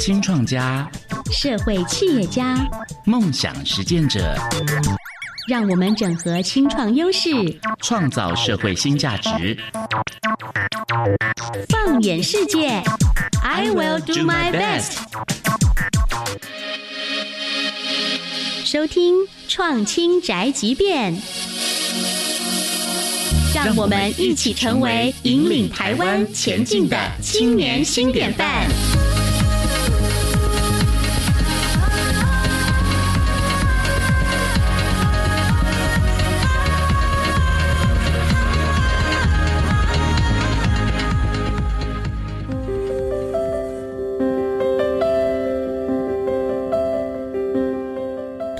新创家、社会企业家、梦想实践者，让我们整合青创优势，创造社会新价值。放眼世界，I will do my best。收听《创青宅急便》，让我们一起成为引领台湾前进的青年新典范。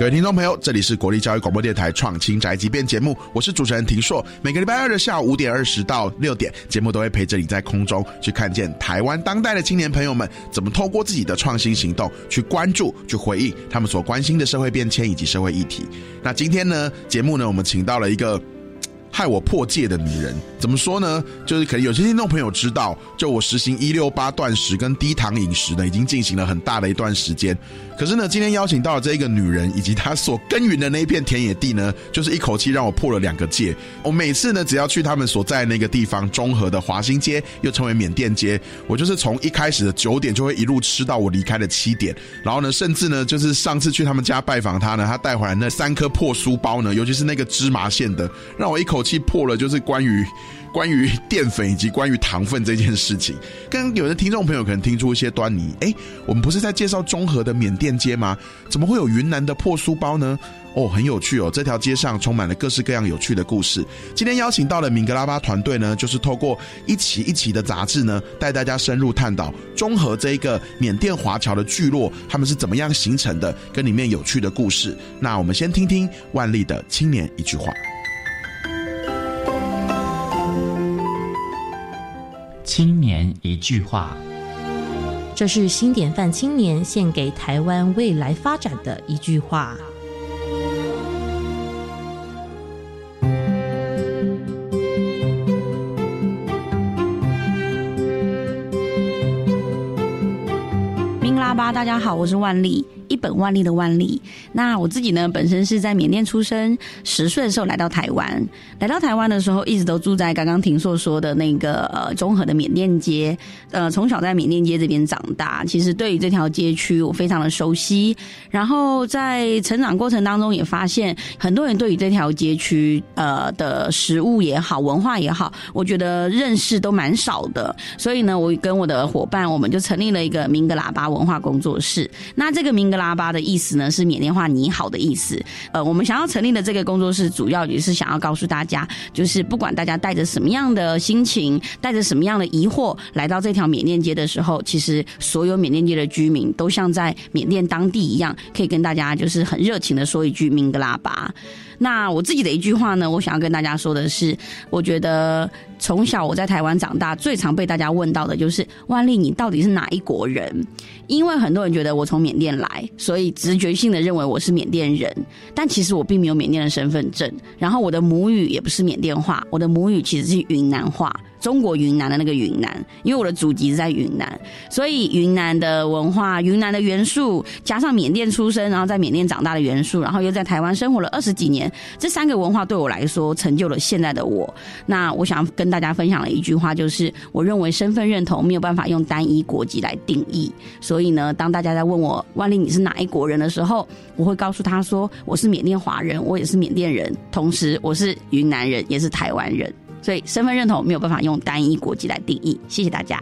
各位听众朋友，这里是国立教育广播电台创新宅急便节目，我是主持人庭硕。每个礼拜二的下午五点二十到六点，节目都会陪着你在空中去看见台湾当代的青年朋友们怎么透过自己的创新行动去关注、去回应他们所关心的社会变迁以及社会议题。那今天呢，节目呢，我们请到了一个。害我破戒的女人，怎么说呢？就是可能有些听众朋友知道，就我实行一六八断食跟低糖饮食呢，已经进行了很大的一段时间。可是呢，今天邀请到了这一个女人，以及她所耕耘的那一片田野地呢，就是一口气让我破了两个戒。我每次呢，只要去他们所在那个地方，中和的华新街，又称为缅甸街，我就是从一开始的九点就会一路吃到我离开的七点。然后呢，甚至呢，就是上次去他们家拜访他呢，他带回来那三颗破书包呢，尤其是那个芝麻馅的，让我一口。气破了，就是关于关于淀粉以及关于糖分这件事情。跟有的听众朋友可能听出一些端倪，哎，我们不是在介绍中和的缅甸街吗？怎么会有云南的破书包呢？哦，很有趣哦，这条街上充满了各式各样有趣的故事。今天邀请到了明格拉巴团队呢，就是透过一期一期的杂志呢，带大家深入探讨中和这一个缅甸华侨的聚落，他们是怎么样形成的，跟里面有趣的故事。那我们先听听万历的青年一句话。青年一句话，这是新典范青年献给台湾未来发展的一句话。明拉巴，大家好，我是万丽。一本万利的万利。那我自己呢，本身是在缅甸出生，十岁的时候来到台湾。来到台湾的时候，一直都住在刚刚庭硕说的那个呃综合的缅甸街。呃，从小在缅甸街这边长大，其实对于这条街区我非常的熟悉。然后在成长过程当中，也发现很多人对于这条街区呃的食物也好，文化也好，我觉得认识都蛮少的。所以呢，我跟我的伙伴，我们就成立了一个明格喇叭文化工作室。那这个明格喇拉巴的意思呢，是缅甸话“你好”的意思。呃，我们想要成立的这个工作室，主要也是想要告诉大家，就是不管大家带着什么样的心情，带着什么样的疑惑来到这条缅甸街的时候，其实所有缅甸街的居民都像在缅甸当地一样，可以跟大家就是很热情的说一句“明格拉巴”。那我自己的一句话呢，我想要跟大家说的是，我觉得从小我在台湾长大，最常被大家问到的就是万丽，你到底是哪一国人？因为很多人觉得我从缅甸来，所以直觉性的认为我是缅甸人，但其实我并没有缅甸的身份证，然后我的母语也不是缅甸话，我的母语其实是云南话。中国云南的那个云南，因为我的祖籍是在云南，所以云南的文化、云南的元素，加上缅甸出生，然后在缅甸长大的元素，然后又在台湾生活了二十几年，这三个文化对我来说成就了现在的我。那我想跟跟大家分享了一句话就是：我认为身份认同没有办法用单一国籍来定义。所以呢，当大家在问我万丽你是哪一国人的时候，我会告诉他说我是缅甸华人，我也是缅甸人，同时我是云南人，也是台湾人。所以身份认同没有办法用单一国籍来定义。谢谢大家。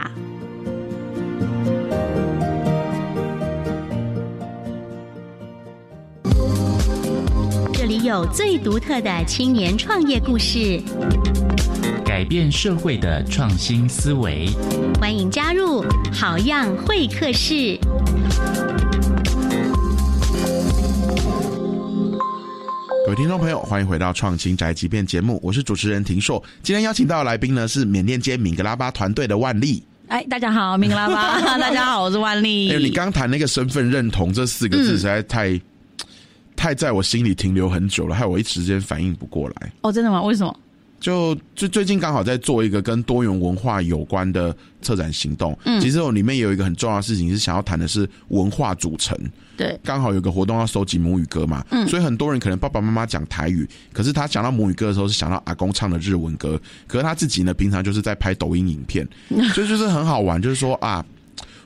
这里有最独特的青年创业故事，改变社会的创新思维。欢迎加入好样会客室。各位听众朋友，欢迎回到《创新宅急便》节目，我是主持人庭硕。今天邀请到的来宾呢是缅甸街敏格拉巴团队的万丽。哎，大家好，敏格拉巴，大家好，我是万丽。哎，你刚谈那个身份认同这四个字，实在太太在我心里停留很久了，害我一时间反应不过来。哦，真的吗？为什么？就最最近刚好在做一个跟多元文化有关的策展行动，嗯，其实我里面有一个很重要的事情是想要谈的是文化组成，对，刚好有个活动要收集母语歌嘛，嗯，所以很多人可能爸爸妈妈讲台语，可是他讲到母语歌的时候是想到阿公唱的日文歌，可是他自己呢平常就是在拍抖音影片，所以就是很好玩，就是说啊，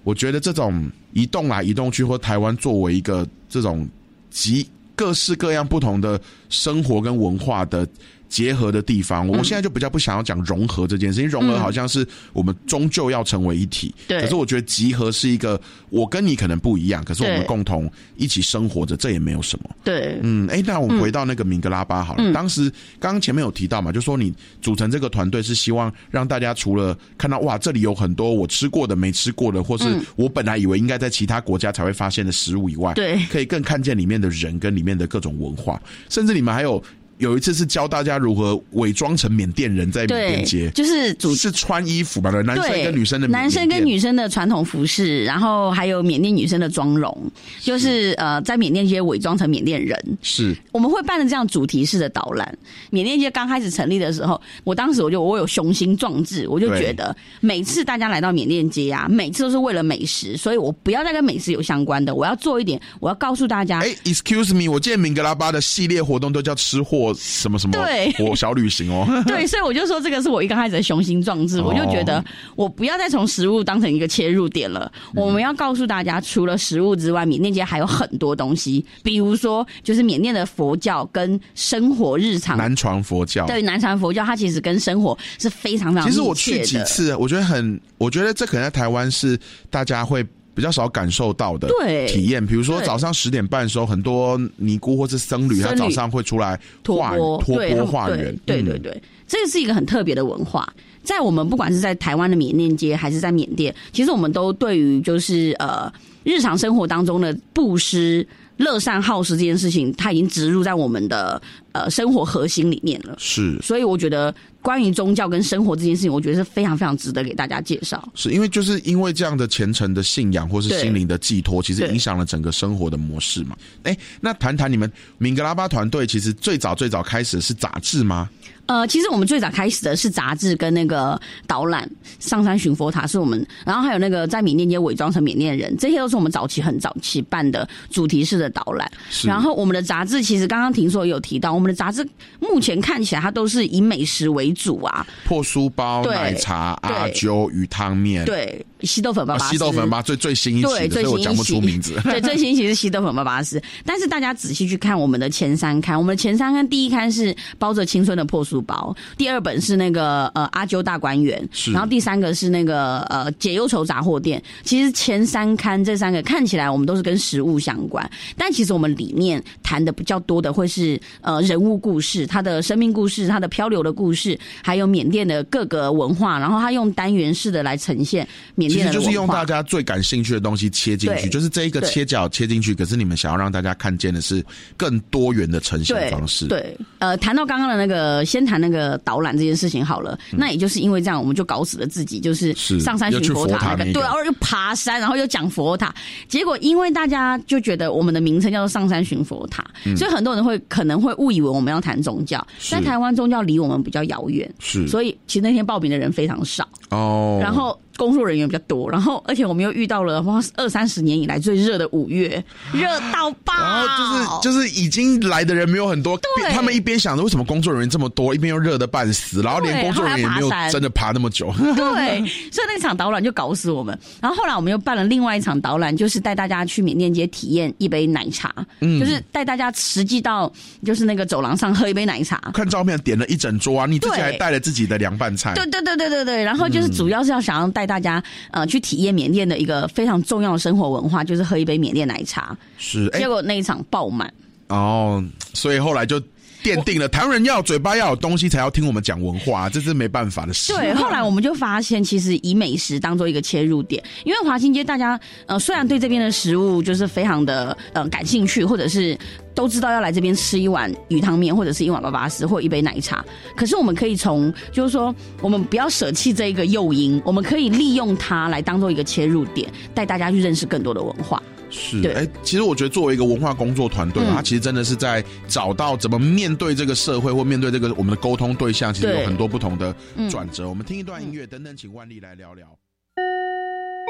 我觉得这种移动来移动去，或台湾作为一个这种集各式各样不同的生活跟文化的。结合的地方，我现在就比较不想要讲融合这件事，因为融合好像是我们终究要成为一体。对。可是我觉得集合是一个，我跟你可能不一样，可是我们共同一起生活着，这也没有什么。对。嗯，哎，那我们回到那个明格拉巴好了。当时刚刚前面有提到嘛，就说你组成这个团队是希望让大家除了看到哇，这里有很多我吃过的、没吃过的，或是我本来以为应该在其他国家才会发现的食物以外，对，可以更看见里面的人跟里面的各种文化，甚至你们还有。有一次是教大家如何伪装成缅甸人在缅甸街，就是主是穿衣服吧？男生跟女生的男生跟女生的传统服饰，然后还有缅甸女生的妆容，就是呃，在缅甸街伪装成缅甸人。是我们会办的这样主题式的导览。缅甸街刚开始成立的时候，我当时我就我有雄心壮志，我就觉得每次大家来到缅甸街啊，每次都是为了美食，所以我不要再跟美食有相关的，我要做一点，我要告诉大家。哎，Excuse me，我见明格拉巴的系列活动都叫吃货。什么什么对，我小旅行哦，对，所以我就说这个是我一刚开始的雄心壮志，我就觉得我不要再从食物当成一个切入点了，我们要告诉大家，除了食物之外，缅甸街还有很多东西，比如说就是缅甸的佛教跟生活日常，南传佛教，对，南传佛教它其实跟生活是非常非常，其实我去几次，我觉得很，我觉得这可能在台湾是大家会。比较少感受到的体验，比如说早上十点半的时候，很多尼姑或是僧侣，他早上会出来托托钵化缘。对对对，这个是一个很特别的文化，在我们不管是在台湾的缅甸街，还是在缅甸，其实我们都对于就是呃日常生活当中的布施。乐善好施这件事情，它已经植入在我们的呃生活核心里面了。是，所以我觉得关于宗教跟生活这件事情，我觉得是非常非常值得给大家介绍。是因为就是因为这样的虔诚的信仰或是心灵的寄托，其实影响了整个生活的模式嘛。哎，那谈谈你们敏格拉巴团队，其实最早最早开始是杂志吗？呃，其实我们最早开始的是杂志跟那个导览，上山寻佛塔是我们，然后还有那个在缅甸街伪装成缅甸人，这些都是我们早期很早期办的主题式的导览。然后我们的杂志其实刚刚听说有提到，我们的杂志目前看起来它都是以美食为主啊，破书包、奶茶、阿啾、鱼汤面，对，西豆粉巴巴西豆粉巴最最新一期，所以我讲不出名字。对，最新一期是西豆粉巴巴斯，但是大家仔细去看我们的前三刊，我们的前三刊第一刊是包着青春的破书。书包，第二本是那个呃阿啾大观园，然后第三个是那个呃解忧愁杂货店。其实前三刊这三个看起来我们都是跟食物相关，但其实我们里面谈的比较多的会是呃人物故事，他的生命故事，他的漂流的故事，还有缅甸的各个文化。然后他用单元式的来呈现缅甸，其实就是用大家最感兴趣的东西切进去，就是这一个切角切进去。可是你们想要让大家看见的是更多元的呈现方式。对，呃，谈到刚刚的那个先。谈那个导览这件事情好了，那也就是因为这样，我们就搞死了自己，就是上山寻佛塔那个，对，然后又爬山，然后又讲佛塔，结果因为大家就觉得我们的名称叫做上山寻佛塔，所以很多人会可能会误以为我们要谈宗教，但台湾宗教离我们比较遥远，是，所以其实那天报名的人非常少哦，然后。工作人员比较多，然后而且我们又遇到了哇二三十年以来最热的五月，热到爆。然后就是就是已经来的人没有很多，他们一边想着为什么工作人员这么多，一边又热的半死，然后连工作人员也没有真的爬那么久。对，所以那场导览就搞死我们。然后后来我们又办了另外一场导览，就是带大家去缅甸街体验一杯奶茶，嗯就是带大家实际到就是那个走廊上喝一杯奶茶。看照片点了一整桌啊，你自己还带了自己的凉拌菜。对对对对对对，然后就是主要是要想要带。大家呃去体验缅甸的一个非常重要的生活文化，就是喝一杯缅甸奶茶。是，结果那一场爆满哦，所以后来就奠定了台湾人要嘴巴要有东西才要听我们讲文化，这是没办法的事。对，后来我们就发现，其实以美食当做一个切入点，因为华新街大家呃虽然对这边的食物就是非常的呃感兴趣，或者是。都知道要来这边吃一碗鱼汤面，或者是一碗巴巴斯，或一杯奶茶。可是我们可以从，就是说，我们不要舍弃这一个诱因，我们可以利用它来当做一个切入点，带大家去认识更多的文化。是，对哎、其实我觉得作为一个文化工作团队，嗯他其实真的是在找到怎么面对这个社会或面对这个我们的沟通对象，其实有很多不同的嗯转折。我们听一段音乐，等等，请万丽来聊聊。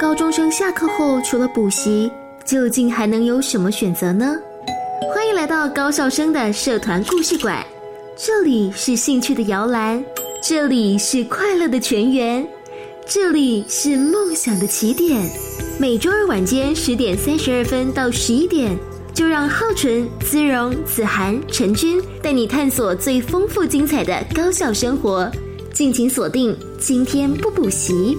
高中生下课后除了补习，究竟还能有什么选择呢？欢迎来到高校生的社团故事馆，这里是兴趣的摇篮，这里是快乐的泉源，这里是梦想的起点。每周二晚间十点三十二分到十一点，就让浩纯、姿荣、子涵、陈君带你探索最丰富精彩的高校生活。敬请锁定，今天不补习。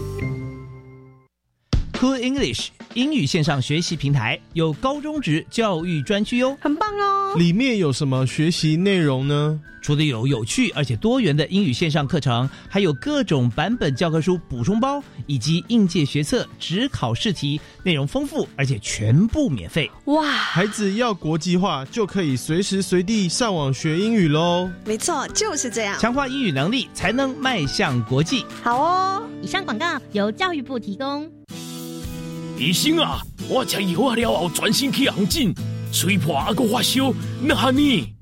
Cool English 英语线上学习平台有高中职教育专区哟，很棒哦。里面有什么学习内容呢？除了有有趣而且多元的英语线上课程，还有各种版本教科书补充包，以及应届学测、只考试题，内容丰富而且全部免费。哇，孩子要国际化，就可以随时随地上网学英语喽。没错，就是这样。强化英语能力，才能迈向国际。好哦，以上广告由教育部提供。医生啊，我吃药啊了后，全身起红疹，吹破还佫发烧，那哈呢？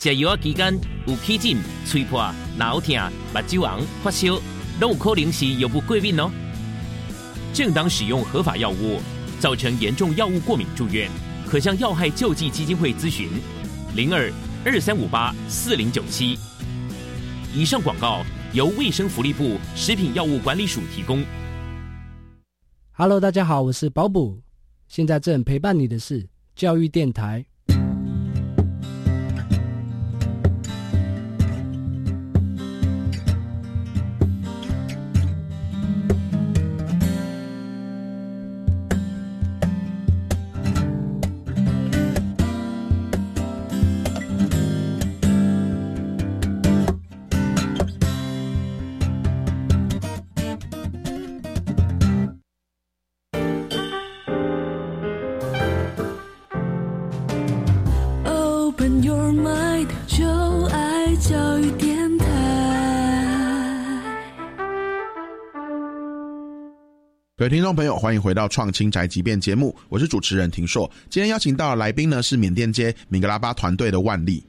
食药期间有起疹、吹破、脑痛、目睭红、发烧，都有可能是药物过敏哦。正当使用合法药物，造成严重药物过敏住院，可向药害救济基金会咨询：零二二三五八四零九七。以上广告由卫生福利部食品药物管理署提供。Hello，大家好，我是保补，现在正陪伴你的是教育电台。位听众朋友，欢迎回到《创青宅急便》节目，我是主持人庭硕。今天邀请到的来宾呢是缅甸街米格拉巴团队的万丽。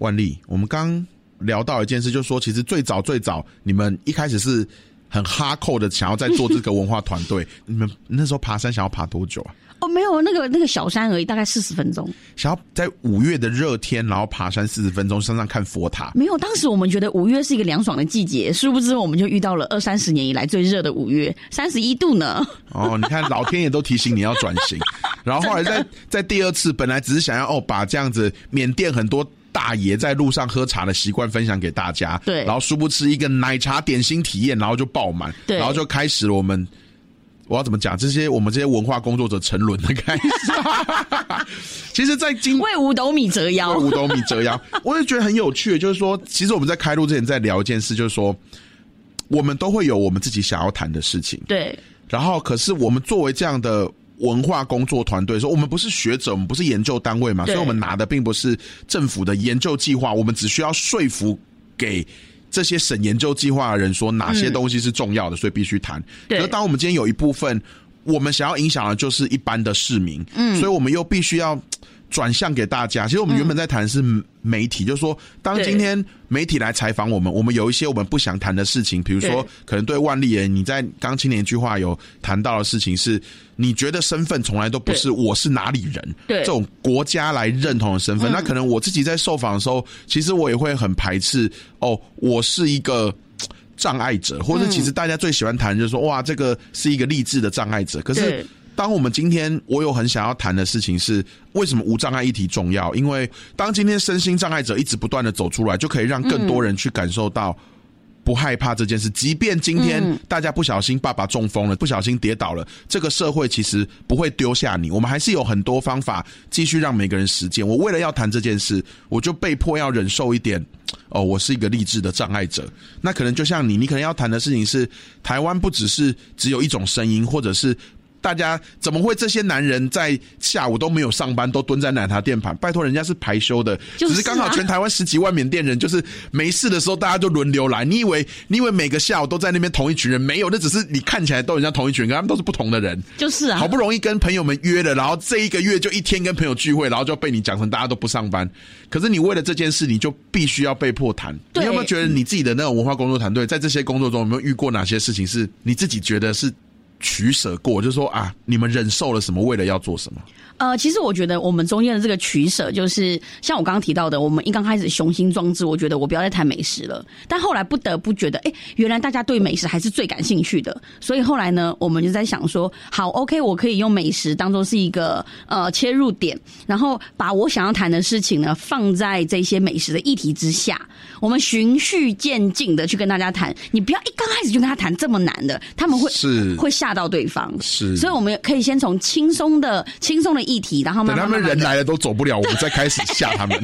万丽，我们刚聊到一件事，就是说，其实最早最早，你们一开始是很哈扣的，想要在做这个文化团队。你们那时候爬山想要爬多久啊？哦，没有那个那个小山而已，大概四十分钟。想要在五月的热天，然后爬山四十分钟，山上看佛塔。没有，当时我们觉得五月是一个凉爽的季节，殊不知我们就遇到了二三十年以来最热的五月，三十一度呢。哦，你看老天爷都提醒你要转型，然后后来在在第二次，本来只是想要哦把这样子缅甸很多。大爷在路上喝茶的习惯分享给大家，对，然后殊不知一个奶茶点心体验，然后就爆满，对，然后就开始了我们，我要怎么讲？这些我们这些文化工作者沉沦的开始。其实，在今为五斗米折腰，为五斗米折腰，我也觉得很有趣。就是说，其实我们在开录之前在聊一件事，就是说，我们都会有我们自己想要谈的事情，对。然后，可是我们作为这样的。文化工作团队说：“我们不是学者，我们不是研究单位嘛，所以我们拿的并不是政府的研究计划，我们只需要说服给这些审研究计划的人说哪些东西是重要的，嗯、所以必须谈。对。可当我们今天有一部分我们想要影响的就是一般的市民，嗯，所以我们又必须要转向给大家。其实我们原本在谈的是媒体，嗯、就是说，当今天媒体来采访我们，我们有一些我们不想谈的事情，比如说，可能对万丽人，你在刚青年一句话有谈到的事情是。”你觉得身份从来都不是我是哪里人，对这种国家来认同的身份，嗯、那可能我自己在受访的时候，其实我也会很排斥哦，我是一个障碍者，或者其实大家最喜欢谈就是说，哇，这个是一个励志的障碍者。可是，当我们今天我有很想要谈的事情是，为什么无障碍议题重要？因为当今天身心障碍者一直不断的走出来，就可以让更多人去感受到。不害怕这件事，即便今天大家不小心爸爸中风了，不小心跌倒了，这个社会其实不会丢下你，我们还是有很多方法继续让每个人实践。我为了要谈这件事，我就被迫要忍受一点，哦，我是一个励志的障碍者。那可能就像你，你可能要谈的事情是，台湾不只是只有一种声音，或者是大家怎么会这些男人在下午都没有上班，都蹲在奶茶店盘？拜托，人家是排休的，就是啊只是刚好全台湾十几万缅甸人，就是没事的时候大家就轮流来。你以为你以为每个下午都在那边同一群人？没有，那只是你看起来都很像同一群人，可他们都是不同的人。就是啊，好不容易跟朋友们约了，然后这一个月就一天跟朋友聚会，然后就被你讲成大家都不上班。可是你为了这件事，你就必须要被迫谈。对你有没有觉得你自己的那种文化工作团队，在这些工作中有没有遇过哪些事情是你自己觉得是取舍过？就是说啊，你们忍受了什么，为了要做什么？呃，其实我觉得我们中间的这个取舍，就是像我刚刚提到的，我们一刚开始雄心壮志，我觉得我不要再谈美食了，但后来不得不觉得，哎，原来大家对美食还是最感兴趣的，所以后来呢，我们就在想说，好，OK，我可以用美食当做是一个呃切入点，然后把我想要谈的事情呢放在这些美食的议题之下，我们循序渐进的去跟大家谈，你不要一刚开始就跟他谈这么难的，他们会是会下吓到对方，是，所以我们可以先从轻松的轻松的议题，然后慢等他们人来了都走不了，我们再开始吓他们。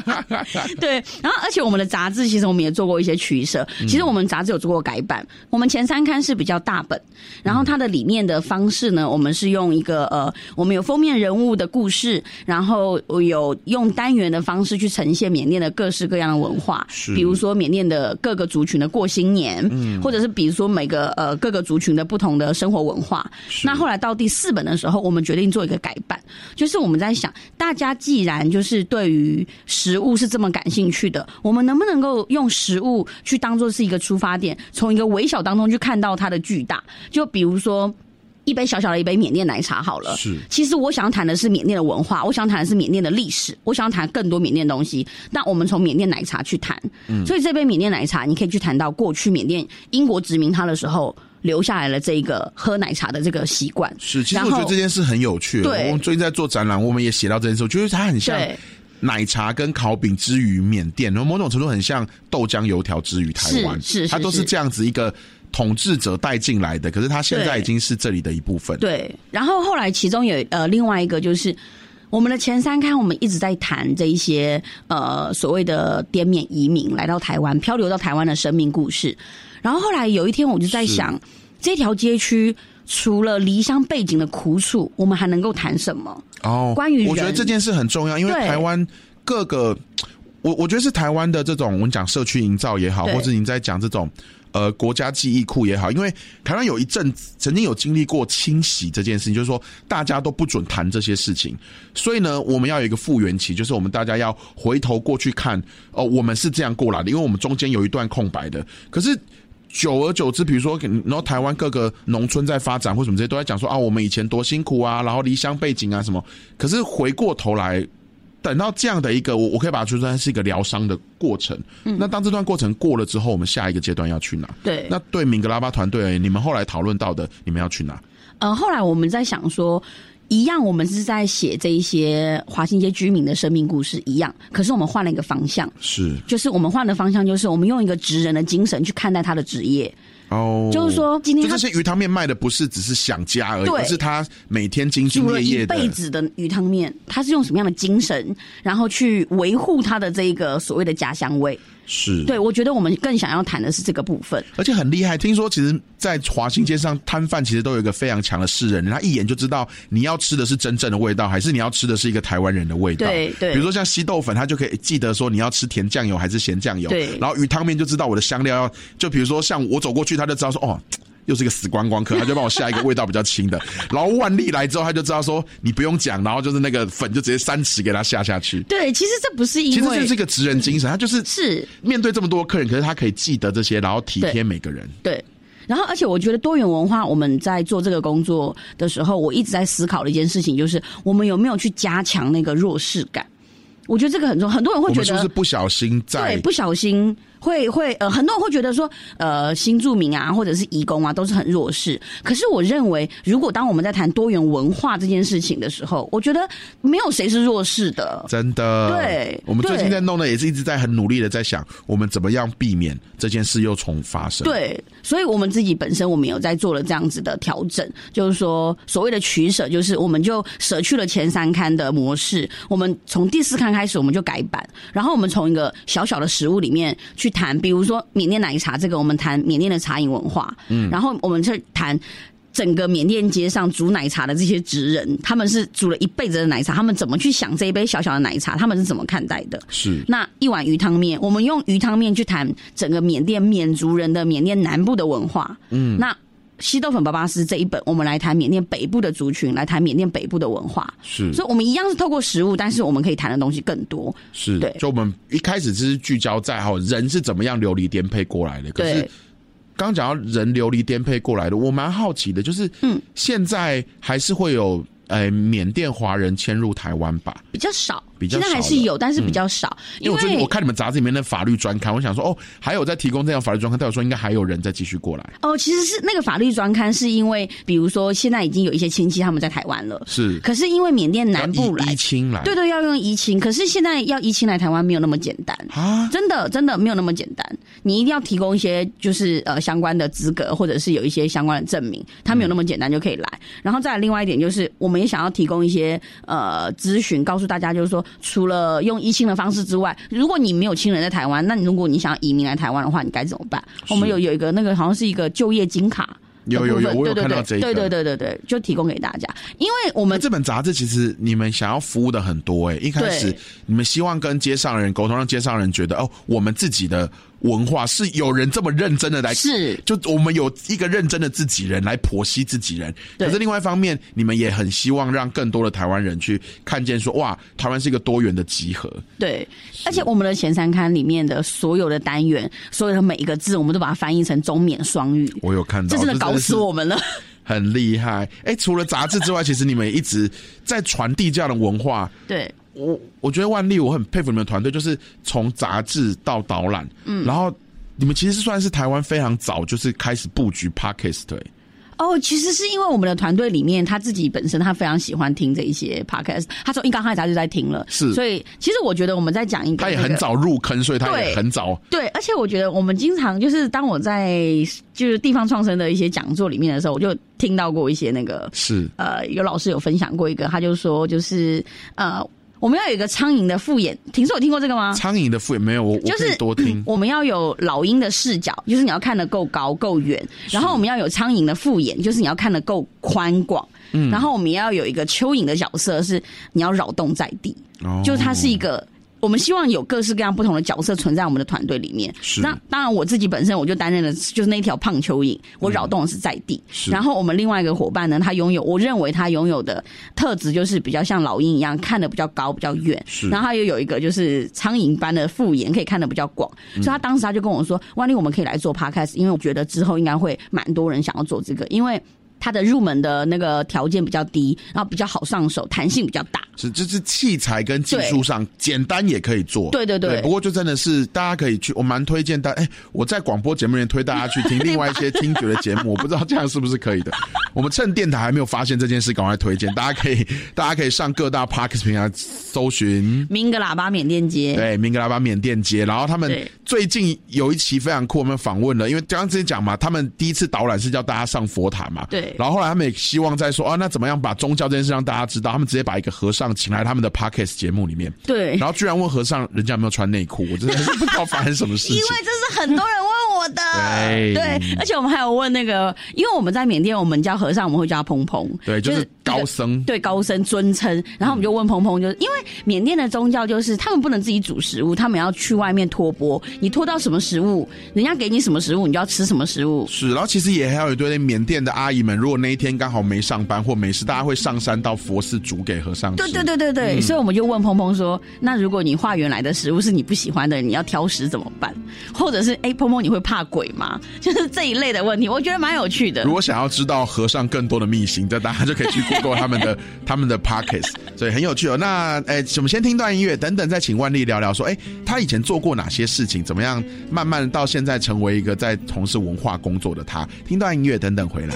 对，然后而且我们的杂志其实我们也做过一些取舍。其实我们杂志有做过改版，我们前三刊是比较大本，然后它的里面的方式呢，我们是用一个呃，我们有封面人物的故事，然后有用单元的方式去呈现缅甸的各式各样的文化，是。比如说缅甸的各个族群的过新年，嗯。或者是比如说每个呃各个族群的不同的生活文化。那后来到第四本的时候，我们决定做一个改版，就是我们在想，大家既然就是对于食物是这么感兴趣的，我们能不能够用食物去当做是一个出发点，从一个微小当中去看到它的巨大？就比如说。一杯小小的一杯缅甸奶茶好了，是其实我想要谈的是缅甸的文化，我想谈的是缅甸的历史，我想要谈更多缅甸的东西。那我们从缅甸奶茶去谈，嗯所以这杯缅甸奶茶，你可以去谈到过去缅甸英国殖民它的时候留下来了这一个喝奶茶的这个习惯。是，其实我觉得这件事很有趣。对我们最近在做展览，我们也写到这件事，我觉得它很像奶茶跟烤饼之于缅甸，然后某种程度很像豆浆油条之于台湾，是它都是是这样子一个统治者带进来的，可是它现在已经是这里的一部分。对，然后后来其中有呃另外一个就是。我们的前三刊，我们一直在谈这一些呃所谓的滇缅移民来到台湾、漂流到台湾的生命故事。然后后来有一天，我就在想，这条街区除了离乡背景的苦楚，我们还能够谈什么？哦，关于我觉得这件事很重要，因为台湾各个，我我觉得是台湾的这种我们讲社区营造也好，或者你在讲这种呃国家记忆库也好，因为台湾有一阵子曾经有经历过清洗这件事情，就是说大家都不准谈这些事情，所以呢，我们要有一个复原期，就是我们大家要回头过去看，哦、我们是这样过来的，因为我们中间有一段空白的，可是。久而久之，比如说，然后台湾各个农村在发展或什么这些，都在讲说啊，我们以前多辛苦啊，然后离乡背景啊什么。可是回过头来，等到这样的一个，我我可以把它说成是一个疗伤的过程。嗯那当这段过程过了之后，我们下一个阶段要去哪？对那对敏格拉巴团队而言，你们后来讨论到的，你们要去哪？呃，后来我们在想说，一样，我们是在写这一些华新街居民的生命故事一样，可是我们换了一个方向，是。就是我们换的方向，就是我们用一个职人的精神去看待他的职业。哦，就是说今天这些鱼汤面卖的不是只是想家而已，而是他每天兢兢业业的。辈子的鱼汤面，他是用什么样的精神，然后去维护他的这一个所谓的家乡味？是对，我觉得我们更想要谈的是这个部分。而且很厉害。听说其实，在华新街上摊贩其实都有一个非常强的世人，他一眼就知道你要吃的是真正的味道，还是你要吃的是一个台湾人的味道。对对比如说像西豆粉，他就可以记得说你要吃甜酱油还是咸酱油。对然后鱼汤面就知道我的香料要，就比如说像我走过去，他就知道说哦。又是一个死光光客，他就帮我下一个味道比较轻的。然后万历来之后，他就知道说你不用讲，然后就是那个粉就直接三匙给他下下去。对，其实这不是因为，其实这是一个职人精神，他就是是面对这么多客人，可是他可以记得这些，然后体贴每个人。对。然后，而且我觉得多元文化，我们在做这个工作的时候，我一直在思考的一件事情，就是我们有没有去加强那个弱势感？我觉得这个很重要。很多人会觉得们是不是不小心在对不小心会会呃，很多人会觉得说，呃，新住民啊，或者是移工啊，都是很弱势。可是我认为，如果当我们在谈多元文化这件事情的时候，我觉得没有谁是弱势的。真的，对我们最近在弄的也是一直在很努力的在想，我们怎么样避免这件事又重发生。，对，所以我们自己本身我们有在做了这样子的调整，就是说所谓的取舍，就是我们就舍去了前三刊的模式，我们从第四刊开始我们就改版，然后我们从一个小小的食物里面去谈，比如说缅甸奶茶这个，我们谈缅甸的茶饮文化，嗯然后我们去谈。整个缅甸街上煮奶茶的这些职人，他们是煮了一辈子的奶茶，他们怎么去想这一杯小小的奶茶？他们是怎么看待的？是那一碗鱼汤面，我们用鱼汤面去谈整个缅甸缅族人的缅甸南部的文化。嗯，那西豆粉巴巴斯这一本，我们来谈缅甸北部的族群，来谈缅甸北部的文化。是，所以我们一样是透过食物，但是我们可以谈的东西更多。是，对，就我们一开始只是聚焦在哈人是怎么样流离颠沛过来的，可是。刚讲到人流离颠沛过来的，我蛮好奇的，就是嗯，现在还是会有。呃，缅甸华人迁入台湾吧，比较少，比较现在还是有，但是比较少。因为我最近我看你们杂志里面的法律专刊，我想说，哦，还有在提供这样法律专刊，代表说应该还有人在继续过来。哦，其实是那个法律专刊，是因为比如说现在已经有一些亲戚他们在台湾了，是，可是因为缅甸南部来移亲来，对对，要用移亲，可是现在要移亲来台湾没有那么简单啊，真的真的没有那么简单，你一定要提供一些就是呃相关的资格，或者是有一些相关的证明，他没有那么简单就可以来。然后再另外一点就是，我们也想要提供一。些呃咨询，告诉大家就是说，除了用移亲的方式之外，如果你没有亲人在台湾，那你如果你想要移民来台湾的话，你该怎么办？我们有有一个那个好像是一个就业金卡，有有有，我有看到这个，对对对对对，就提供给大家。因为我们这本杂志其实你们想要服务的很多哎，一开始你们希望跟街上人沟通，让街上人觉得哦，我们自己的。文化是有人这么认真的来，是就我们有一个认真的自己人来剖析自己人。可是另外一方面，你们也很希望让更多的台湾人去看见，说哇，台湾是一个多元的集合。对，而且我们的前三刊里面的所有的单元，所有的每一个字，我们都把它翻译成中缅双语。我有看到，这真的搞死我们了，很厉害。哎，除了杂志之外，其实你们一直在传递这样的文化。对。我我觉得万丽，我很佩服你们团队，就是从杂志到导览，嗯，然后你们其实算是台湾非常早就是开始布局 podcast 对。哦，其实是因为我们的团队里面他自己本身他非常喜欢听这一些 podcast，他从一刚开始他就在听了，是，所以其实我觉得我们在讲一个，他也很早入坑，所以他也很早，对，而且我觉得我们经常就是当我在就是地方创生的一些讲座里面的时候，我就听到过一些那个是。呃有老师有分享过一个，他就说就是呃。我们要有一个苍蝇的复眼，听说有听过这个吗？苍蝇的复眼没有，我就是多听。我们要有老鹰的视角，就是你要看得够高够远，然后我们要有苍蝇的复眼，就是你要看得够宽广。嗯，然后我们要有一个蚯蚓的角色，是你要扰动在地，就是它是一个。我们希望有各式各样不同的角色存在我们的团队里面。是。那当然，我自己本身我就担任的就是那条胖蚯蚓，我扰动的是在地。是。然后我们另外一个伙伴呢，他拥有我认为他拥有的特质就是比较像老鹰一样，看得比较高、比较远。是。然后他又有一个就是苍蝇般的复眼，可以看得比较广。所以他当时他就跟我说：“万丽我们可以来做 podcast，因为我觉得之后应该会蛮多人想要做这个，因为。”它的入门的那个条件比较低，然后比较好上手，弹性比较大。是，就是器材跟技术上简单也可以做。对对对。不过就真的是大家可以去，我蛮推荐大。哎，我在广播节目里面推大家去听 另外一些听觉的节目，我不知道这样是不是可以的。我们趁电台还没有发现这件事，赶快推荐，大家可以大家可以上各大 Parks 平台搜寻。明格喇叭缅甸街。对，明格喇叭缅甸街。然后他们最近有一期非常酷，我们访问了，因为刚刚之前讲嘛，他们第一次导览是叫大家上佛塔嘛。对。然后后来他们也希望在说啊，那怎么样把宗教这件事让大家知道？他们直接把一个和尚请来他们的 podcast 节目里面，对，然后居然问和尚人家有没有穿内裤，我真的是不知道发生什么事情。因为这是很多人问我的，对，而且我们还有问那个，因为我们在缅甸，我们叫和尚，我们会叫他蓬蓬，对，就是高僧，对，高僧尊称。然后我们就问蓬蓬，就是因为缅甸的宗教就是他们不能自己煮食物，他们要去外面托钵，你托到什么食物，人家给你什么食物，你就要吃什么食物。是，然后其实也还有一堆缅甸的阿姨们，如果那一天刚好。没上班或没事，大家会上山到佛寺煮给和尚吃。对对对对对，所以我们就问鹏鹏说：“那如果你化缘来的食物是你不喜欢的，你要挑食怎么办？或者是哎，鹏鹏你会怕鬼吗？就是这一类的问题，我觉得蛮有趣的。如果想要知道和尚更多的秘辛，这大家就可以去 Google 他们的 他们的 Pockets，所以很有趣哦。那哎，我们先听段音乐，等等再请万丽聊聊说，哎，他以前做过哪些事情，怎么样慢慢到现在成为一个在从事文化工作的他。听段音乐，等等回来。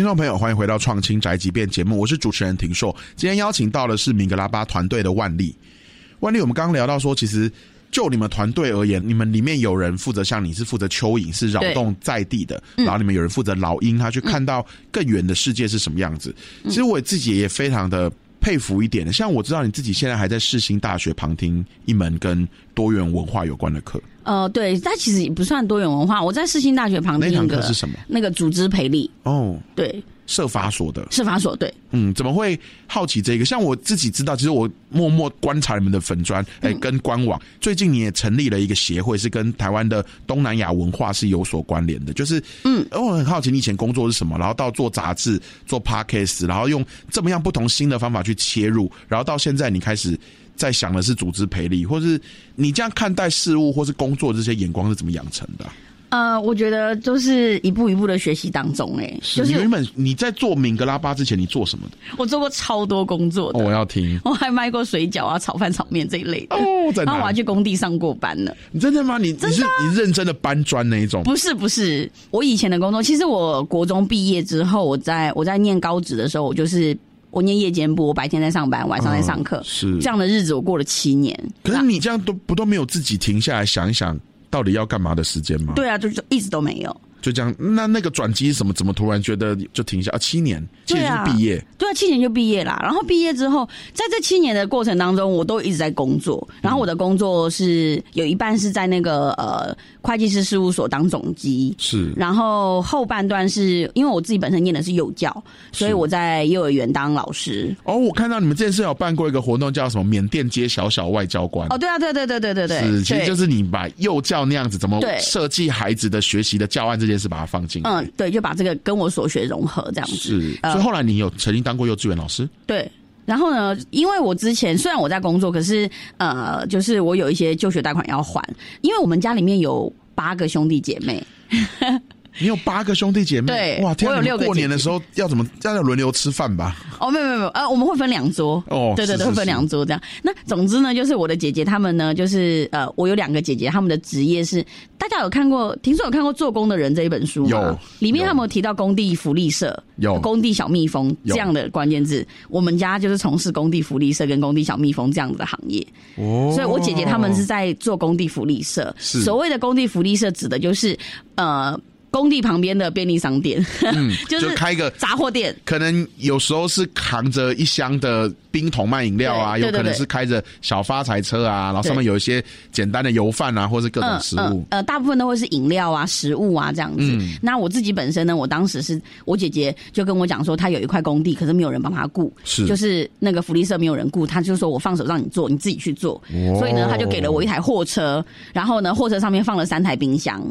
听众朋友，欢迎回到《创新宅急便》节目，我是主持人庭硕。今天邀请到的是米格拉巴团队的万丽。万丽，我们刚刚聊到说，其实就你们团队而言，你们里面有人负责，像你是负责蚯蚓，是扰动在地的，然后你们有人负责老鹰，他去看到更远的世界是什么样子。其实我自己也非常的佩服一点的，像我知道你自己现在还在世新大学旁听一门跟多元文化有关的课。呃，对，它其实也不算多元文化。我在世新大学旁听那堂课是什么？那个组织培力，哦，对，社法所的。社法所对。嗯，怎么会好奇这个？像我自己知道，其实我默默观察你们的粉砖，哎、跟官网。最近你也成立了一个协会，是跟台湾的东南亚文化是有所关联的。就是，嗯，我很好奇你以前工作是什么，然后到做杂志、做 podcast，然后用这么样不同新的方法去切入，然后到现在你开始在想的是组织培力，或是你这样看待事物或是工作这些眼光是怎么养成的啊、呃，我觉得就是一步一步的学习当中、哎，就是原本你在做敏格拉巴之前，你做什么的？我做过超多工作的，哦，我要听。我还卖过水饺啊、炒饭、炒面这一类的。哦，然后我还去工地上过班呢。你真的吗？你你是你认真的搬砖那一种？不是不是，我以前的工作，其实我国中毕业之后，我在我在念高职的时候，我就是我念夜间部，我白天在上班，晚上在上课，嗯是这样的日子我过了七年。可是你这样都不都没有自己停下来想一想，到底要干嘛的时间吗？对啊，就是一直都没有。就这样。那那个转机是什么？怎么突然觉得就停下？啊，七年，其实对啊是毕业。对啊，七年就毕业啦。然后毕业之后，在这七年的过程当中，我都一直在工作。然后我的工作是有一半是在那个呃会计师事务所当总机，是然后后半段是因为我自己本身念的是幼教，所以我在幼儿园当老师。哦，我看到你们这次有办过一个活动，叫什么“缅甸街小小外交官”。哦，对啊，对对对对对对，是，其实就是你把幼教那样子怎么设计孩子的学习的教案这件事，把它放进。嗯，对，就把这个跟我所学融合这样子。是，呃所以后来你有曾经当过幼稚园老师？对。然后呢？因为我之前虽然我在工作，可是呃，就是我有一些就学贷款要还，因为我们家里面有八个兄弟姐妹，你有八个兄弟姐妹，对哇，天啊！我有六个过年的时候要怎么要轮流吃饭吧？哦，没有没有没有，呃，我们会分两桌。哦对对对，会分两桌这样。那总之呢，就是我的姐姐她们呢，就是呃，我有两个姐姐，她们的职业是，大家有看过，听说有看过《做工的人》这一本书吗？有里面他们有提到工地福利社，有工地小蜜蜂有这样的关键字。我们家就是从事工地福利社跟工地小蜜蜂这样子的行业。哦所以我姐姐他们是在做工地福利社。是所谓的工地福利社，指的就是呃。工地旁边的便利商店，嗯 就是就开个杂货店，可能有时候是扛着一箱的冰桶卖饮料啊，有可能是开着小发财车啊，然后上面有一些简单的油饭啊，或是各种食物。嗯呃，大部分都会是饮料啊、食物啊这样子。嗯那我自己本身呢，我当时是我姐姐就跟我讲说，她有一块工地，可是没有人帮她顾，是就是那个福利社没有人顾，她就说我放手让你做，你自己去做。哦所以呢，她就给了我一台货车，然后呢，货车上面放了三台冰箱。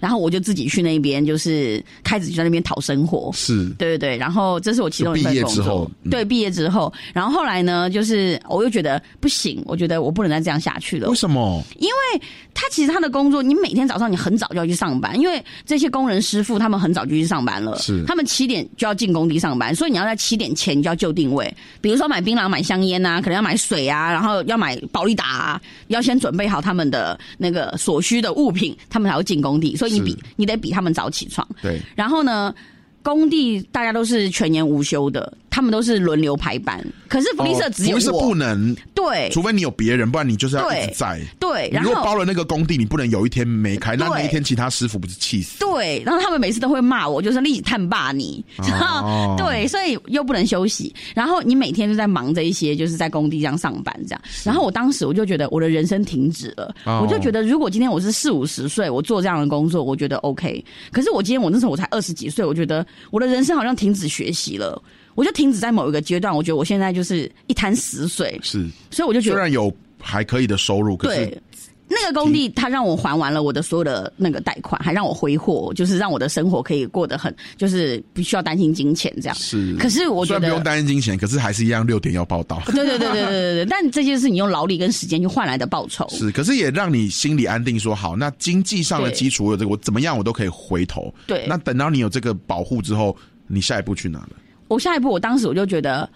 然后我就自己去那边，就是开始就在那边讨生活。是，对对对，然后这是我其中一份就毕业工作之后。嗯对，毕业之后，然后后来呢，就是我又觉得不行，我觉得我不能再这样下去了。为什么？因为他其实他的工作，你每天早上你很早就要去上班，因为这些工人师傅他们很早就去上班了，是他们七点就要进工地上班，所以你要在七点前你就要就定位，比如说买槟榔、买香烟啊，可能要买水啊，然后要买保利达、啊，要先准备好他们的那个所需的物品，他们才会进工地，所以你比你得比他们早起床。对，然后呢，工地大家都是全年无休的，他们都是轮流排班，可是福利社只有我，哦福利社不能，对除非你有别人，不然你就是要一直在。对，你然后包了那个工地，你不能有一天没开，那那一天其他师傅不是气死？对，然后他们每次都会骂我，就是立即探霸你，哦 对，所以又不能休息，然后你每天都在忙着一些，就是在工地这样上班这样。然后我当时我就觉得我的人生停止了，哦我就觉得如果今天我是四五十岁，我做这样的工作，我觉得 OK。可是我今天我那时候我才二十几岁，我觉得我的人生好像停止学习了。我就停止在某一个阶段，我觉得我现在就是一滩死水，是，所以我就觉得虽然有还可以的收入，可是对，那个工地他让我还完了我的所有的那个贷款，还让我挥霍，就是让我的生活可以过得很，就是不需要担心金钱这样。是。可是我觉得虽然不用担心金钱，可是还是一样六点要报到。对对对对对对对，但这件事你用劳力跟时间去换来的报酬。是，可是也让你心里安定说，好，那经济上的基础有这个，我怎么样我都可以回头。对那等到你有这个保护之后，你下一步去哪了？我下一步，我当时我就觉得，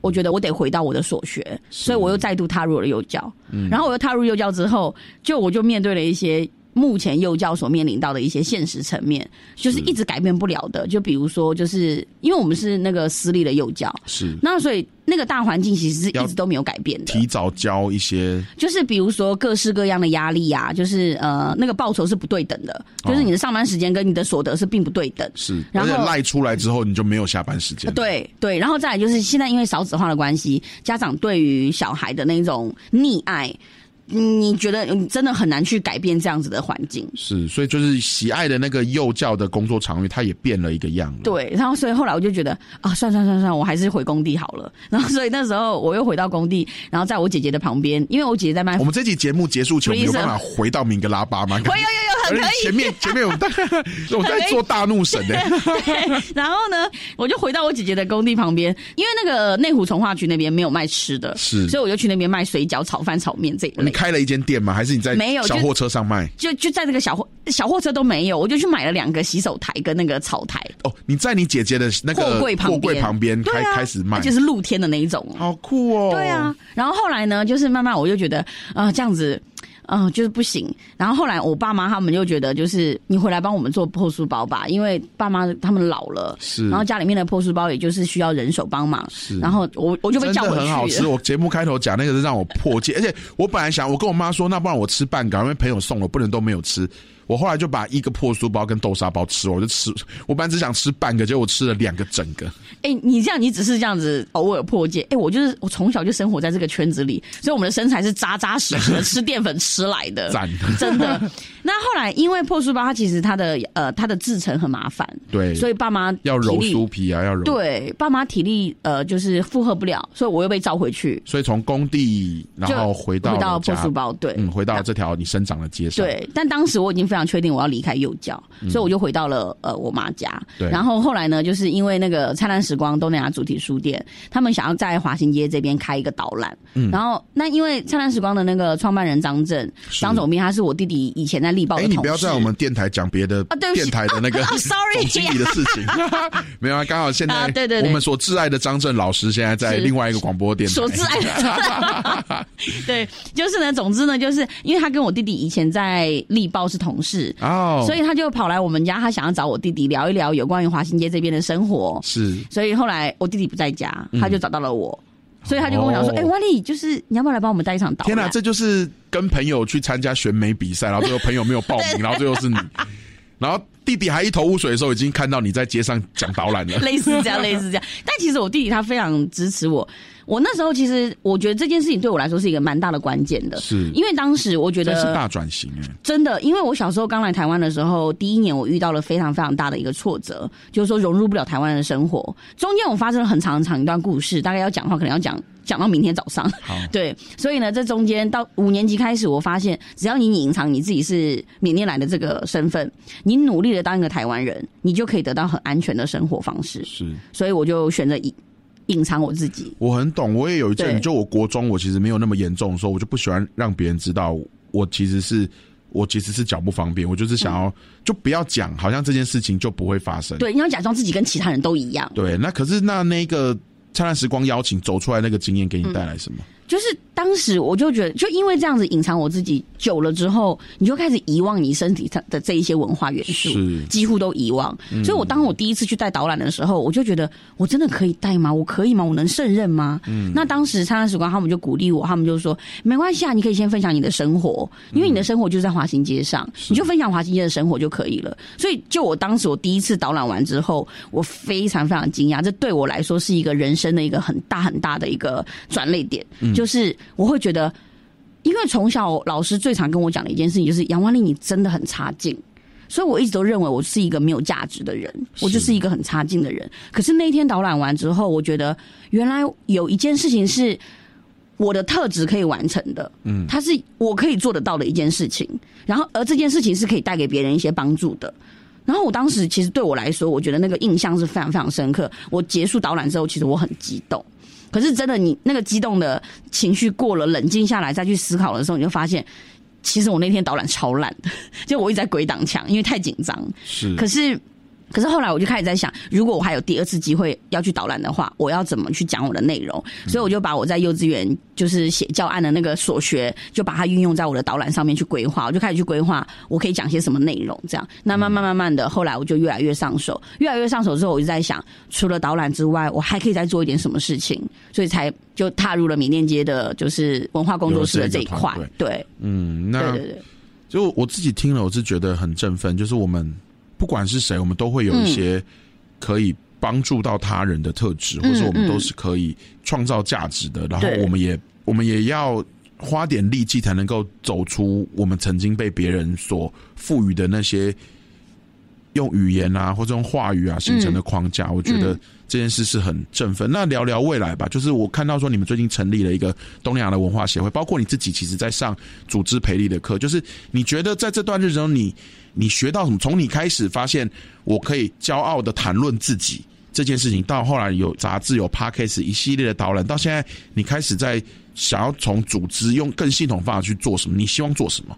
我觉得我得回到我的所学，所以我又再度踏入了幼教。嗯然后我又踏入幼教之后，就我就面对了一些目前幼教所面临到的一些现实层面，就是一直改变不了的。就比如说，就是因为我们是那个私立的幼教，是那所以那个大环境其实是一直都没有改变的。提早教一些，就是比如说各式各样的压力啊，就是呃那个报酬是不对等的，就是你的上班时间跟你的所得是并不对等。是，然后赖出来之后你就没有下班时间。对对，然后再来就是现在因为少子化的关系，家长对于小孩的那种溺爱。你觉得你真的很难去改变这样子的环境？是，所以就是喜爱的那个幼教的工作场域，它也变了一个样。对，然后所以后来我就觉得啊，算算算算，我还是回工地好了。然后所以那时候我又回到工地，然后在我姐姐的旁边，因为我姐姐在卖。我们这期节目结束前，我们有办法回到明格拉巴吗？有有有有，很可以。前面前面 我在我在做大怒神呢。对，然后呢，我就回到我姐姐的工地旁边，因为那个内湖从化区那边没有卖吃的，是，所以我就去那边卖水饺、炒饭、炒面这一类。你开了一间店吗？还是你在没有小货车上卖？就就在那个小货小货车都没有，我就去买了两个洗手台跟那个草台。哦，你在你姐姐的那个货柜旁边，旁边开开始卖，就是露天的那一种，好酷哦。对啊，然后后来呢，就是慢慢我就觉得啊，这样子。嗯，就是不行。然后后来我爸妈他们就觉得，就是你回来帮我们做破书包吧，因为爸妈他们老了，是。然后家里面的破书包也就是需要人手帮忙，是。然后我我就被叫回去。很好吃，我节目开头讲那个是让我破戒，而且我本来想，我跟我妈说，那不然我吃半个，因为朋友送了，不能都没有吃。我后来就把一个破酥包跟豆沙包吃，我就吃。我本来只想吃半个，结果我吃了两个整个。哎，你这样，你只是这样子偶尔破戒。哎，我就是我从小就生活在这个圈子里，所以我们的身材是扎扎实实的，吃淀粉吃来的，真的。那后来因为破酥包，它其实它的呃它的制成很麻烦，对，所以爸妈要揉酥皮啊，要揉。对，爸妈体力呃就是负荷不了，所以我又被召回去。所以从工地然后回到回到破酥包，对，嗯，回到这条你生长的街上。对，但当时我已经非常确定我要离开幼教，所以我就回到了呃我妈家。对，然后后来呢，就是因为那个灿烂时光东南亚主题书店，他们想要在华新街这边开一个导览。嗯，然后那因为灿烂时光的那个创办人张震张总编，他是我弟弟以前在力报的同事。在我们电台讲别的电台的那个，sorry，经理的事情，没有啊，刚好现在对对对，我们所挚爱的张震老师现在在另外一个广播电台，所挚爱的，对，就是呢，总之呢，就是因为他跟我弟弟以前在力报是同事哦，所以他就跑来我们家，他想要找我弟弟聊一聊有关于华新街这边的生活，是，所以后来我弟弟不在家，他就找到了我。所以他就跟我讲说：“哎，万丽，就是你要不要来帮我们带一场导？”天哪，这就是跟朋友去参加选美比赛，然后最后朋友没有报名，然后最后是你，然后弟弟还一头雾水的时候，已经看到你在街上讲导览了，类似这样，类似这样。但其实我弟弟他非常支持我。我那时候其实我觉得这件事情对我来说是一个蛮大的关键的，是因为当时我觉得是大转型哎，真的，因为我小时候刚来台湾的时候，第一年我遇到了非常非常大的一个挫折，就是说融入不了台湾的生活。中间我发生了很长很长一段故事，大概要讲的话，可能要讲讲到明天早上。对，所以呢，这中间到五年级开始，我发现只要你隐藏你自己是缅甸来的这个身份，你努力的当一个台湾人，你就可以得到很安全的生活方式。是，所以我就选择以。隐藏我自己，我很懂。我也有一阵，就我国中，我其实没有那么严重的时候，我就不喜欢让别人知道我其实是我其实是脚不方便。我就是想要就不要讲，好像这件事情就不会发生。对，你要假装自己跟其他人都一样。对，那可是那那个灿烂时光邀请走出来那个经验，给你带来什么？就是当时我就觉得，就因为这样子隐藏我自己久了之后，你就开始遗忘你身体上的这一些文化元素，几乎都遗忘。所以，我当我第一次去带导览的时候，我就觉得我真的可以带吗？我可以吗？我能胜任吗？嗯。那当时灿烂时光他们就鼓励我，他们就说没关系啊，你可以先分享你的生活，因为你的生活就在华新街上，你就分享华新街的生活就可以了。所以，就我当时我第一次导览完之后，我非常非常惊讶，这对我来说是一个人生的一个很大很大的一个转泪点。就就是我会觉得，因为从小老师最常跟我讲的一件事情就是杨万丽，你真的很差劲，所以我一直都认为我是一个没有价值的人，我就是一个很差劲的人。可是那一天导览完之后，我觉得原来有一件事情是我的特质可以完成的，嗯，它是我可以做得到的一件事情。然后，而这件事情是可以带给别人一些帮助的。然后，我当时其实对我来说，我觉得那个印象是非常非常深刻。我结束导览之后，其实我很激动。可是真的，你那个激动的情绪过了，冷静下来再去思考的时候，你就发现，其实我那天导览超烂的，就我一直在鬼挡墙，因为太紧张。是，可是可是后来我就开始在想，如果我还有第二次机会要去导览的话，我要怎么去讲我的内容？所以我就把我在幼稚园就是写教案的那个所学，就把它运用在我的导览上面去规划。我就开始去规划我可以讲些什么内容，这样。那慢慢慢慢的，后来我就越来越上手，越来越上手之后，我就在想，除了导览之外，我还可以再做一点什么事情，所以才就踏入了米链街的，就是文化工作室的这一块。对，嗯，那对对对，就我自己听了，我是觉得很振奋，就是我们。不管是谁，我们都会有一些可以帮助到他人的特质，或者我们都是可以创造价值的。然后，我们也我们也要花点力气，才能够走出我们曾经被别人所赋予的那些用语言啊，或者用话语啊形成的框架。我觉得这件事是很振奋。那聊聊未来吧，就是我看到说你们最近成立了一个东南亚的文化协会，包括你自己，其实在上组织培力的课。就是你觉得在这段日子中，你你学到什么？从你开始发现我可以骄傲的谈论自己这件事情，到后来有杂志、有 podcast 一系列的导览，到现在你开始在想要从组织用更系统方法去做什么？你希望做什么？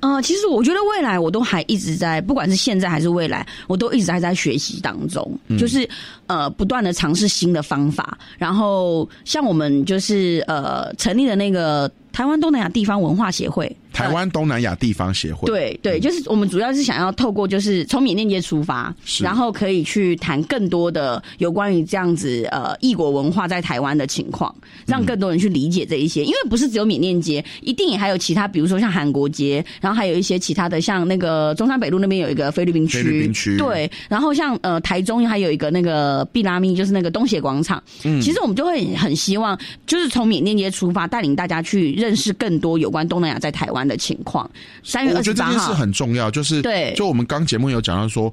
呃，其实我觉得未来我都还一直在，不管是现在还是未来，我都一直还在学习当中，就是呃不断的尝试新的方法。然后像我们就是呃成立的那个。台湾东南亚地方文化协会，台湾东南亚地方协会，对对，就是我们主要是想要透过就是从缅甸街出发，然后可以去谈更多的有关于这样子呃异国文化在台湾的情况，让更多人去理解这一些。因为不是只有缅甸街，一定也还有其他，比如说像韩国街，然后还有一些其他的，像那个中山北路那边有一个菲律宾区，菲律宾区对，然后像呃台中还有一个那个毕拉咪，就是那个东协广场。嗯，其实我们就会很希望，就是从缅甸街出发，带领大家去认。认识更多有关东南亚在台湾的情况。三月二十八号，我觉得这件事很重要，就是对，就我们刚节目有讲到说，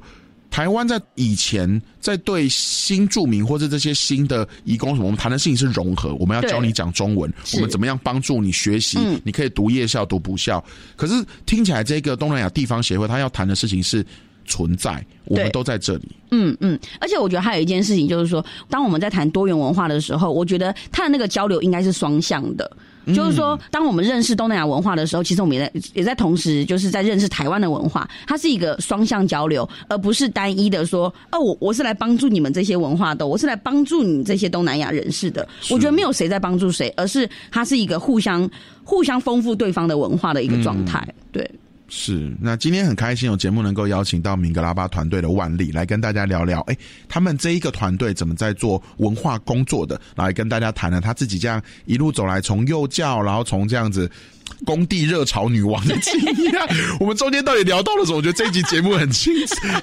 台湾在以前在对新住民或者这些新的移工什么，我们谈的事情是融合，我们要教你讲中文，我们怎么样帮助你学习，你可以读夜校、读补校。可是听起来，这个东南亚地方协会他要谈的事情是存在，我们都在这里。嗯嗯，而且我觉得还有一件事情，就是说，当我们在谈多元文化的时候，我觉得他的那个交流应该是双向的。就是说，当我们认识东南亚文化的时候，其实我们也在也在同时，就是在认识台湾的文化。它是一个双向交流，而不是单一的说，哦，我我是来帮助你们这些文化的，我是来帮助你这些东南亚人士的。我觉得没有谁在帮助谁，而是它是一个互相互相丰富对方的文化的一个状态。对。是，那今天很开心有节目能够邀请到明格拉巴团队的万丽来跟大家聊聊，哎，他们这一个团队怎么在做文化工作的，来跟大家谈了他自己这样一路走来，从幼教，然后从这样子工地热潮女王的经验，我们中间到底聊到了什么？我觉得这一集节目很惊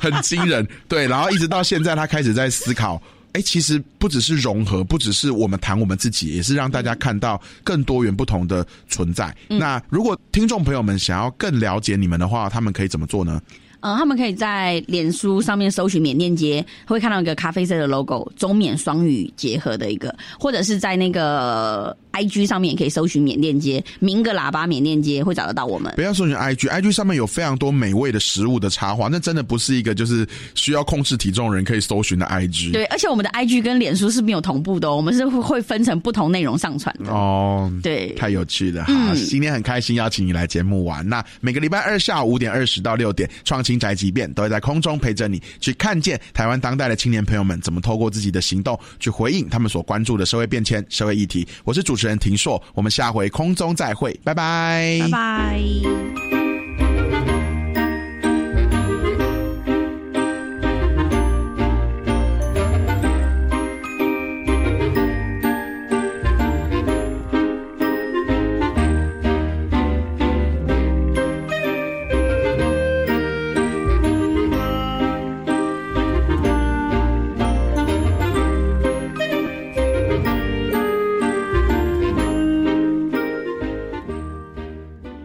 很惊人，对，然后一直到现在，他开始在思考。哎，其实不只是融合，不只是我们谈我们自己，也是让大家看到更多元不同的存在。那如果听众朋友们想要更了解你们的话，他们可以怎么做呢？呃，他们可以在脸书上面搜寻缅链接，会看到一个咖啡色的 logo，中缅双语结合的一个，或者是在那个。I G 上面也可以搜寻缅链接，明个喇叭缅链接会找得到我们。不要搜寻 I G，I G 上面有非常多美味的食物的插画，那真的不是一个就是需要控制体重人可以搜寻的 I G。对，而且我们的 I G 跟脸书是没有同步的哦，我们是会分成不同内容上传的。哦，对，太有趣了。好，今天很开心邀请你来节目玩。那每个礼拜二下午五点二十到六点，创新宅急便都会在空中陪着你，去看见台湾当代的青年朋友们怎么透过自己的行动去回应他们所关注的社会变迁、社会议题。我是主持人。人庭硕，我们下回空中再会，拜拜，拜拜。